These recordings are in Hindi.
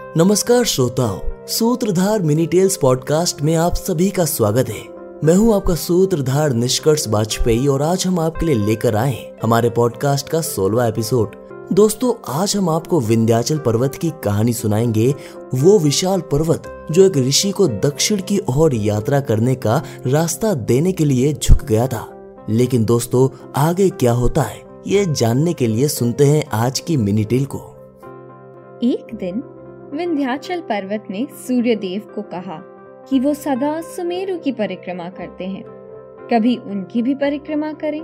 नमस्कार श्रोताओं, सूत्रधार मिनी टेल्स पॉडकास्ट में आप सभी का स्वागत है। मैं हूँ आपका सूत्रधार निष्कर्ष वाजपेयी और आज हम आपके लिए लेकर आए हमारे पॉडकास्ट का सोलवा एपिसोड। दोस्तों, आज हम आपको विंध्याचल पर्वत की कहानी सुनाएँगे, वो विशाल पर्वत जो एक ऋषि को दक्षिण की ओर यात्रा करने का रास्ता देने के लिए झुक गया था। लेकिन दोस्तों, आगे क्या होता है, ये जानने के लिए सुनते हैं आज की मिनी टेल को। एक दिन विंध्याचल पर्वत ने सूर्य देव को कहा कि वो सदा सुमेरु की परिक्रमा करते हैं। कभी उनकी भी परिक्रमा करें।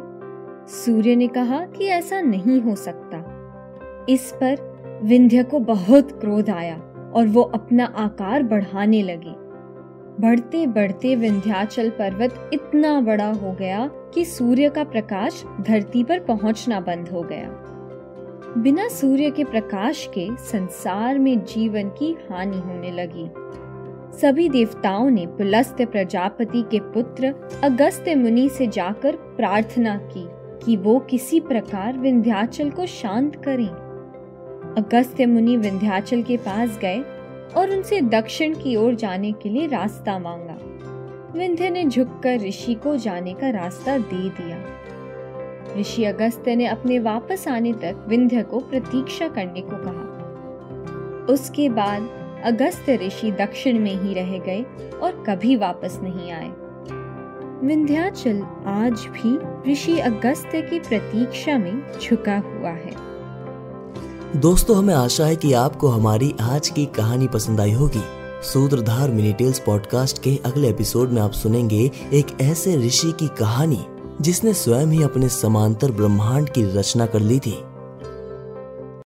सूर्य ने कहा कि ऐसा नहीं हो सकता। इस पर विंध्य को बहुत क्रोध आया और वो अपना आकार बढ़ाने लगे। बढ़ते बढ़ते विंध्याचल पर्वत इतना बड़ा हो गया कि सूर्य का प्रकाश धरती पर पहुँचना बंद हो गया। बिना सूर्य के प्रकाश के संसार में जीवन की हानि होने लगी। सभी देवताओं ने पुलस्त्य प्रजापति के पुत्र अगस्त्य मुनि से जाकर प्रार्थना की कि वो किसी प्रकार विंध्याचल को शांत करें। अगस्त्य मुनि विंध्याचल के पास गए और उनसे दक्षिण की ओर जाने के लिए रास्ता मांगा। विंध्य ने झुककर ऋषि को जाने का रास्ता दे दिया। ऋषि अगस्त्य ने अपने वापस आने तक विंध्य को प्रतीक्षा करने को कहा। उसके बाद अगस्त्य ऋषि दक्षिण में ही रह गए और कभी वापस नहीं आए। विंध्याचल आज भी ऋषि अगस्त्य की प्रतीक्षा में झुका हुआ है। दोस्तों, हमें आशा है कि आपको हमारी आज की कहानी पसंद आई होगी। सूत्रधार मिनी टेल्स पॉडकास्ट के अगले एपिसोड में आप सुनेंगे एक ऐसे ऋषि की कहानी। जिसने स्वयं ही अपने समांतर ब्रह्मांड की रचना कर ली थी।